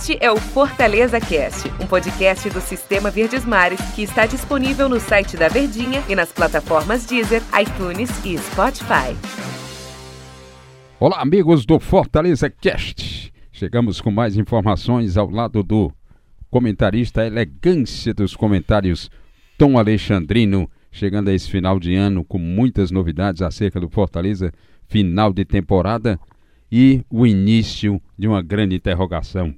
Este é o Fortaleza Cast, um podcast do Sistema Verdes Mares que está disponível no site da Verdinha e nas plataformas Deezer, iTunes e Spotify. Olá, amigos do Fortaleza Cast. Chegamos com mais informações ao lado do comentarista elegância dos comentários, Tom Alexandrino, chegando a esse final de ano com muitas novidades acerca do Fortaleza, final de temporada e o início de uma grande interrogação.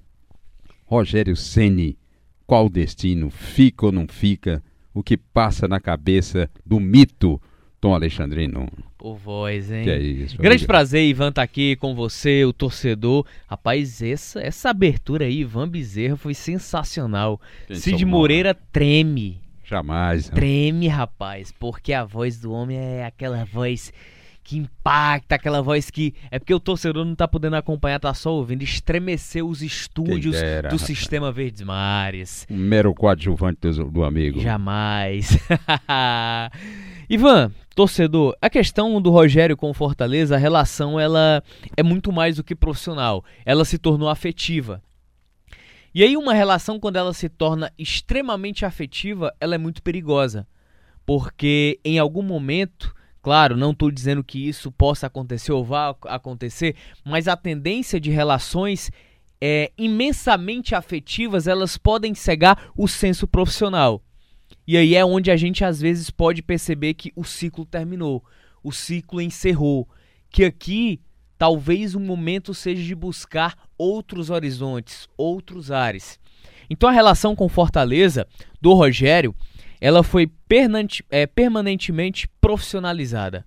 Rogério Ceni, qual o destino? Fica ou não fica? O que passa na cabeça do mito Tom Alexandrino? Por voz, hein? Que é isso, Grande amiga. prazer, Ivan, estar aqui com você, o torcedor. Rapaz, essa, essa abertura aí, Ivan Bezerra, foi sensacional. Quem Cid Moreira treme. Jamais. Treme, rapaz, porque a voz do homem é aquela voz que impacta, aquela voz que. É porque o torcedor não tá podendo acompanhar, tá só ouvindo. Estremeceu os estúdios dera, do rapaz. Sistema Verdes Mares. Um mero coadjuvante do, do amigo. Jamais. Ivan, torcedor, a questão do Rogério com o Fortaleza, a relação ela é muito mais do que profissional. Ela se tornou afetiva. E aí uma relação quando ela se torna extremamente afetiva, ela é muito perigosa. Porque em algum momento, claro, não estou dizendo que isso possa acontecer ou vá acontecer, mas a tendência de relações é, imensamente afetivas, elas podem cegar o senso profissional. E aí é onde a gente às vezes pode perceber que o ciclo terminou, o ciclo encerrou, que aqui talvez o momento seja de buscar outros horizontes, outros ares. Então a relação com Fortaleza do Rogério, ela foi é, permanentemente profissionalizada.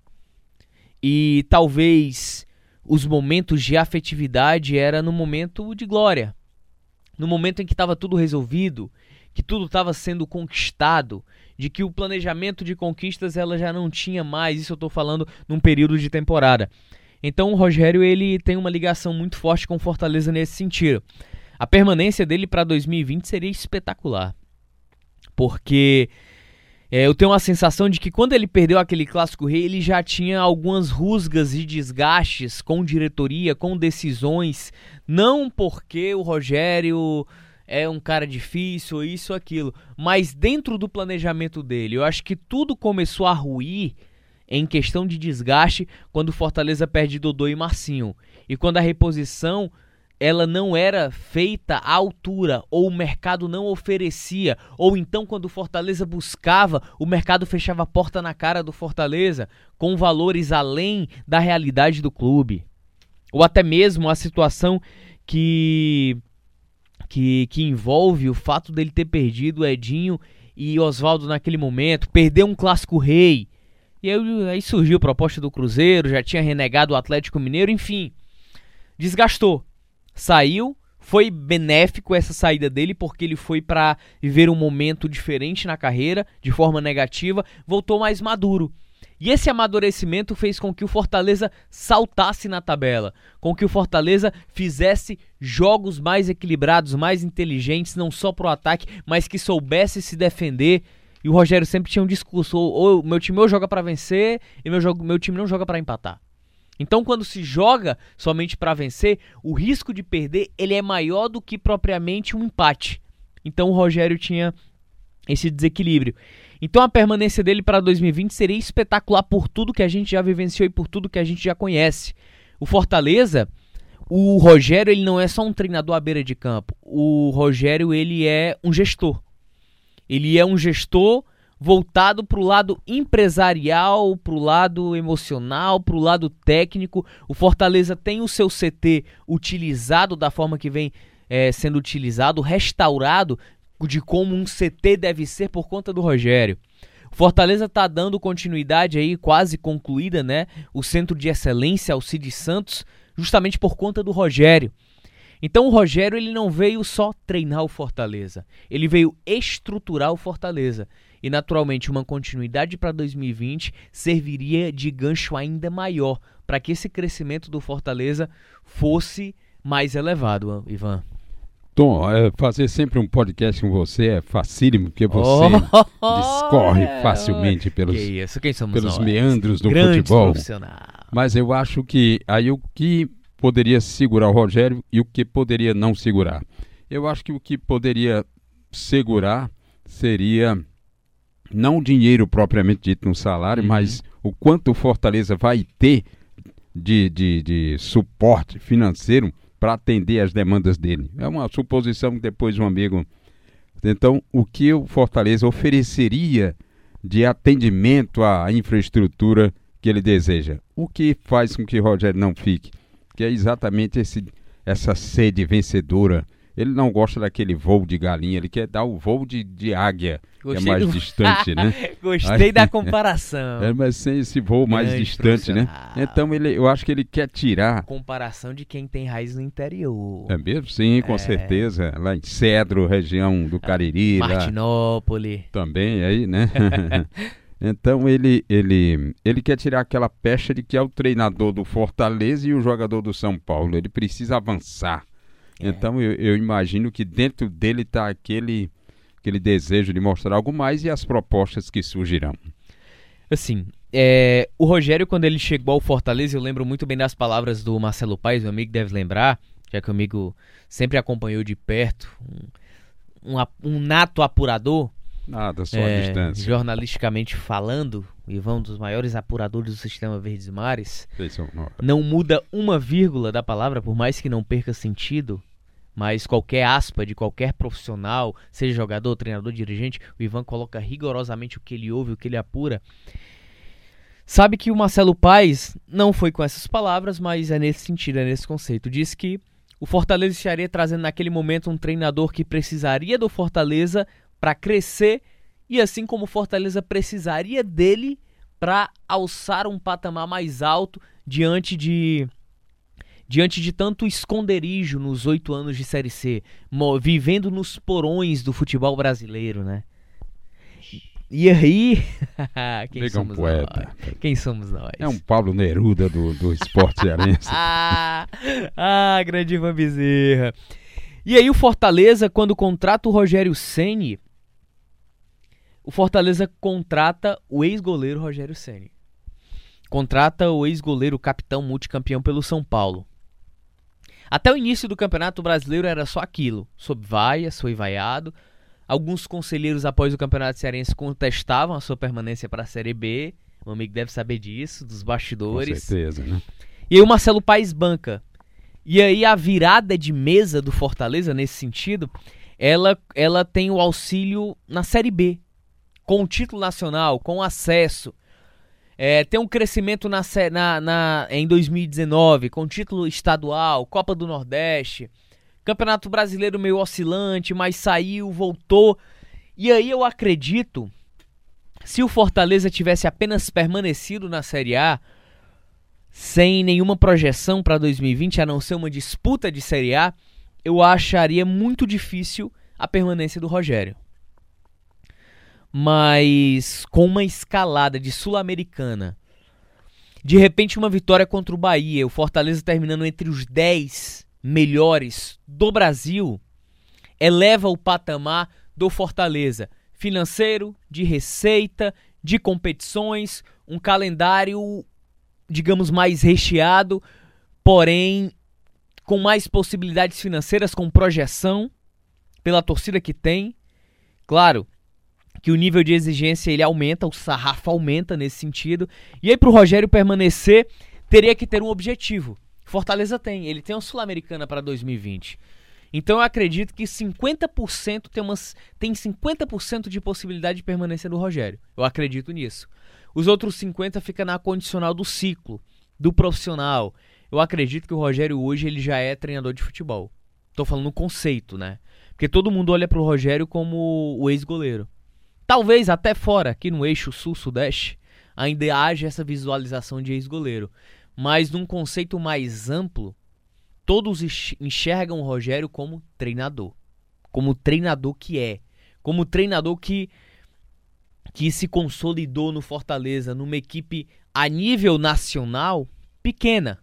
E talvez os momentos de afetividade era no momento de glória, no momento em que estava tudo resolvido, que tudo estava sendo conquistado, de que o planejamento de conquistas ela já não tinha mais, isso eu estou falando num período de temporada. Então o Rogério ele tem uma ligação muito forte com Fortaleza nesse sentido. A permanência dele para 2020 seria espetacular. Porque é, eu tenho uma sensação de que quando ele perdeu aquele clássico rei, ele já tinha algumas rusgas e desgastes com diretoria, com decisões, não porque o Rogério é um cara difícil, isso aquilo, mas dentro do planejamento dele. Eu acho que tudo começou a ruir em questão de desgaste quando o Fortaleza perde Dodô e Marcinho. E quando a reposição ela não era feita à altura, ou o mercado não oferecia, ou então quando o Fortaleza buscava, o mercado fechava a porta na cara do Fortaleza com valores além da realidade do clube. Ou até mesmo a situação que que, que envolve o fato dele ter perdido Edinho e Oswaldo naquele momento, perder um clássico rei. E aí, aí surgiu a proposta do Cruzeiro, já tinha renegado o Atlético Mineiro, enfim. Desgastou. Saiu, foi benéfico essa saída dele porque ele foi para viver um momento diferente na carreira, de forma negativa, voltou mais maduro. E esse amadurecimento fez com que o Fortaleza saltasse na tabela, com que o Fortaleza fizesse jogos mais equilibrados, mais inteligentes, não só pro ataque, mas que soubesse se defender. E o Rogério sempre tinha um discurso: ou, ou meu time ou joga para vencer e meu, jogo, meu time não joga para empatar. Então, quando se joga somente para vencer, o risco de perder ele é maior do que propriamente um empate. Então, o Rogério tinha esse desequilíbrio. Então, a permanência dele para 2020 seria espetacular por tudo que a gente já vivenciou e por tudo que a gente já conhece. O Fortaleza, o Rogério, ele não é só um treinador à beira de campo. O Rogério, ele é um gestor. Ele é um gestor voltado para o lado empresarial, para o lado emocional, para o lado técnico. O Fortaleza tem o seu CT utilizado da forma que vem eh, sendo utilizado, restaurado de como um CT deve ser por conta do Rogério. Fortaleza está dando continuidade aí, quase concluída, né? O centro de excelência Alcides Santos, justamente por conta do Rogério. Então o Rogério ele não veio só treinar o Fortaleza, ele veio estruturar o Fortaleza. E naturalmente uma continuidade para 2020 serviria de gancho ainda maior para que esse crescimento do Fortaleza fosse mais elevado, Ivan. Tom, é, fazer sempre um podcast com você é facílimo, porque você Oh, discorre é, facilmente pelos, pelos nós? meandros do Grandes futebol. Mas eu acho que aí o que poderia segurar o Rogério e o que poderia não segurar. Eu acho que o que poderia segurar seria não o dinheiro propriamente dito no salário, uhum. mas o quanto o Fortaleza vai ter de, de, de suporte financeiro para atender as demandas dele. É uma suposição que depois um amigo. Então, o que o Fortaleza ofereceria de atendimento à infraestrutura que ele deseja? O que faz com que o Rogério não fique? Que é exatamente esse, essa sede vencedora ele não gosta daquele voo de galinha, ele quer dar o voo de, de águia, Gostei que é mais do... distante, né? Gostei Aí, da comparação. É, mas sem esse voo mais Grande distante, né? Então ele, eu acho que ele quer tirar. Comparação de quem tem raiz no interior. É mesmo? Sim, com é. certeza. Lá em Cedro, região do Cariri. Martinópolis. Lá, também aí, né? Então ele, ele, ele quer tirar aquela pecha de que é o treinador do Fortaleza e o jogador do São Paulo. Ele precisa avançar. É. Então eu, eu, imagino que dentro dele está aquele, aquele desejo de mostrar algo mais e as propostas que surgirão. Assim, é, o Rogério, quando ele chegou ao Fortaleza, eu lembro muito bem das palavras do Marcelo Paes, meu amigo deve lembrar, já que o amigo sempre acompanhou de perto, um, um, um nato apurador. Nada, só é, a distância. Jornalisticamente falando, Ivan, um dos maiores apuradores do sistema Verdes Mares, não muda uma vírgula da palavra, por mais que não perca sentido, mas qualquer aspa de qualquer profissional, seja jogador, treinador, dirigente, o Ivan coloca rigorosamente o que ele ouve, o que ele apura. Sabe que o Marcelo Paes não foi com essas palavras, mas é nesse sentido, é nesse conceito. Diz que o Fortaleza estaria trazendo naquele momento um treinador que precisaria do Fortaleza para crescer e assim como o Fortaleza precisaria dele para alçar um patamar mais alto diante de diante de tanto esconderijo nos oito anos de Série C, vivendo nos porões do futebol brasileiro, né? E aí, quem Liga somos um poeta. nós? Quem somos nós? É um Paulo Neruda do, do esporte cearense. ah, ah, grande Ivan Bezerra. E aí o Fortaleza, quando contrata o Rogério Ceni, o Fortaleza contrata o ex-goleiro Rogério Ceni. Contrata o ex-goleiro capitão multicampeão pelo São Paulo. Até o início do Campeonato Brasileiro era só aquilo, sob vaias, foi vaiado. Alguns conselheiros após o Campeonato Cearense contestavam a sua permanência para a Série B. O amigo deve saber disso, dos bastidores. Com certeza, né? E aí o Marcelo Paes banca. E aí a virada de mesa do Fortaleza nesse sentido, ela, ela tem o auxílio na Série B, com título nacional, com acesso. É, tem um crescimento na, na, na, em 2019 com título estadual, Copa do Nordeste, Campeonato Brasileiro meio oscilante, mas saiu, voltou. E aí eu acredito, se o Fortaleza tivesse apenas permanecido na Série A, sem nenhuma projeção para 2020, a não ser uma disputa de Série A, eu acharia muito difícil a permanência do Rogério mas com uma escalada de Sul-Americana. De repente, uma vitória contra o Bahia, o Fortaleza terminando entre os 10 melhores do Brasil, eleva o patamar do Fortaleza financeiro, de receita, de competições, um calendário, digamos, mais recheado, porém com mais possibilidades financeiras, com projeção pela torcida que tem. Claro, que o nível de exigência ele aumenta, o sarrafo aumenta nesse sentido. E aí para o Rogério permanecer, teria que ter um objetivo. Fortaleza tem, ele tem uma Sul-Americana para 2020. Então eu acredito que 50% tem, umas, tem 50% de possibilidade de permanecer do Rogério. Eu acredito nisso. Os outros 50 fica na condicional do ciclo, do profissional. Eu acredito que o Rogério hoje ele já é treinador de futebol. Tô falando no conceito, né? Porque todo mundo olha pro Rogério como o ex-goleiro. Talvez até fora, aqui no eixo sul-sudeste, ainda haja essa visualização de ex-goleiro. Mas num conceito mais amplo, todos enxergam o Rogério como treinador. Como treinador que é. Como treinador que, que se consolidou no Fortaleza, numa equipe a nível nacional pequena.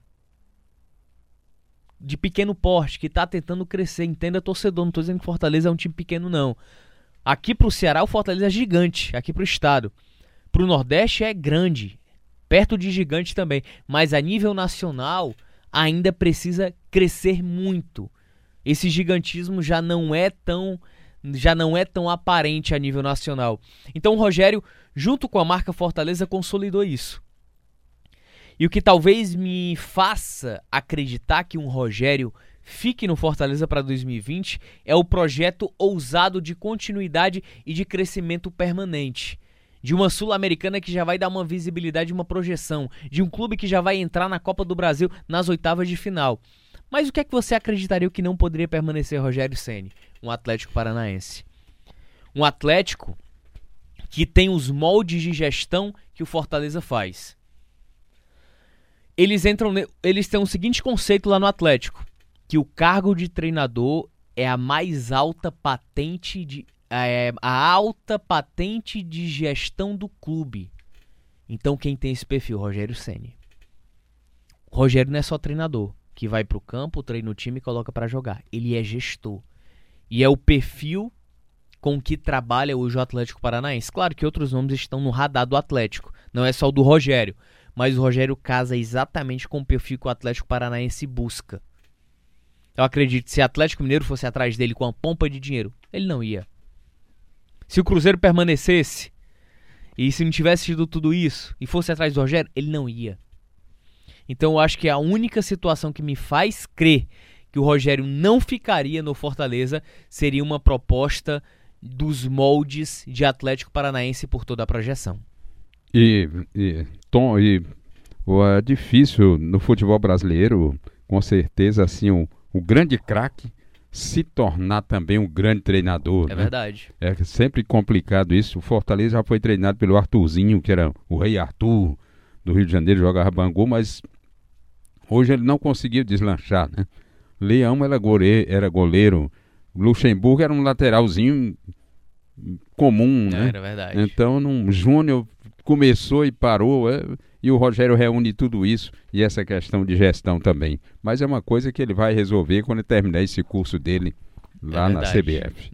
De pequeno porte, que está tentando crescer. Entenda, torcedor. Não estou dizendo que Fortaleza é um time pequeno, não. Aqui para o Ceará, o Fortaleza é gigante. Aqui para o estado. Para o Nordeste é grande. Perto de gigante também. Mas a nível nacional, ainda precisa crescer muito. Esse gigantismo já não é tão já não é tão aparente a nível nacional. Então o Rogério, junto com a marca Fortaleza, consolidou isso. E o que talvez me faça acreditar que um Rogério fique no Fortaleza para 2020 é o projeto ousado de continuidade e de crescimento permanente. De uma Sul-Americana que já vai dar uma visibilidade, uma projeção. De um clube que já vai entrar na Copa do Brasil nas oitavas de final. Mas o que é que você acreditaria que não poderia permanecer Rogério Ceni, um Atlético Paranaense? Um Atlético que tem os moldes de gestão que o Fortaleza faz. Eles entram, eles têm o seguinte conceito lá no Atlético, que o cargo de treinador é a mais alta patente de é, a alta patente de gestão do clube. Então quem tem esse perfil, Rogério Ceni. Rogério não é só treinador que vai para o campo, treina o time e coloca para jogar. Ele é gestor. E é o perfil com que trabalha hoje o Atlético Paranaense. Claro que outros nomes estão no radar do Atlético, não é só o do Rogério, mas o Rogério casa exatamente com o perfil que o Atlético Paranaense busca. Eu acredito que se Atlético Mineiro fosse atrás dele com a pompa de dinheiro, ele não ia. Se o Cruzeiro permanecesse e se não tivesse tido tudo isso e fosse atrás do Rogério, ele não ia. Então eu acho que a única situação que me faz crer que o Rogério não ficaria no Fortaleza seria uma proposta dos moldes de Atlético Paranaense por toda a projeção. E, e Tom, e é difícil no futebol brasileiro, com certeza, assim, o, o grande craque se tornar também um grande treinador. É né? verdade. É sempre complicado isso. O Fortaleza já foi treinado pelo Arthurzinho, que era o rei Arthur do Rio de Janeiro, jogava Bangu, mas Hoje ele não conseguiu deslanchar, né? Leão era goleiro, era goleiro. Luxemburgo era um lateralzinho comum, né? Era verdade. Então, num Júnior começou e parou, é, e o Rogério reúne tudo isso e essa questão de gestão também. Mas é uma coisa que ele vai resolver quando terminar esse curso dele lá é na CBF.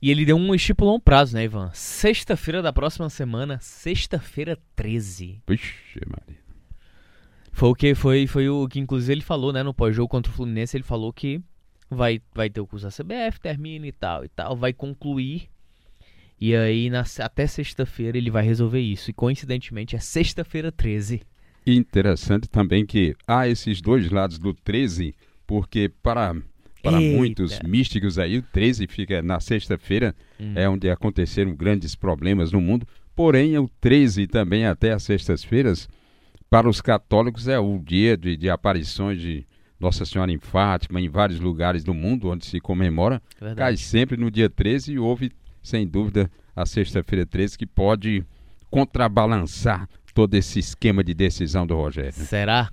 E ele deu um estipulou um prazo, né, Ivan? Sexta-feira da próxima semana, sexta-feira 13. Puxa, Maria. Foi o que foi, foi o que inclusive ele falou, né, no pós-jogo contra o Fluminense, ele falou que vai, vai ter o curso da CBF, termina e tal e tal, vai concluir. E aí na, até sexta-feira ele vai resolver isso. E coincidentemente é sexta-feira 13. Interessante também que há esses dois lados do 13, porque para para Eita. muitos místicos aí, o 13 fica na sexta-feira, hum. é onde aconteceram grandes problemas no mundo. Porém, o 13 também até as sextas-feiras para os católicos é o dia de, de aparições de Nossa Senhora em Fátima, em vários lugares do mundo onde se comemora. Verdade. Cai sempre no dia 13 e houve, sem dúvida, a sexta-feira 13 que pode contrabalançar todo esse esquema de decisão do Rogério. Será?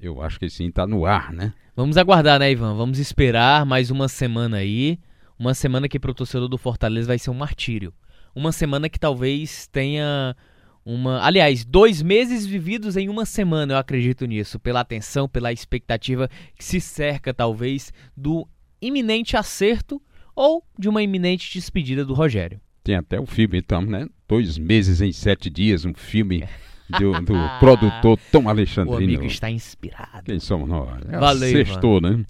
Eu acho que sim, está no ar, né? Vamos aguardar, né, Ivan? Vamos esperar mais uma semana aí. Uma semana que para o torcedor do Fortaleza vai ser um martírio. Uma semana que talvez tenha uma, aliás, dois meses vividos em uma semana, eu acredito nisso, pela atenção, pela expectativa que se cerca talvez do iminente acerto ou de uma iminente despedida do Rogério. Tem até o filme, então, né? Dois meses em sete dias, um filme do, do produtor Tom Alexandrino. O amigo está inspirado. Quem somos nós? É Valeu, Sextou, né?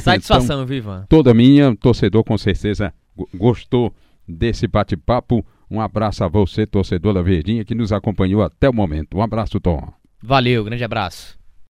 Satisfação, então, Viva. Toda minha, torcedor com certeza gostou desse bate-papo. Um abraço a você, torcedor da Verdinha, que nos acompanhou até o momento. Um abraço, Tom. Valeu, grande abraço.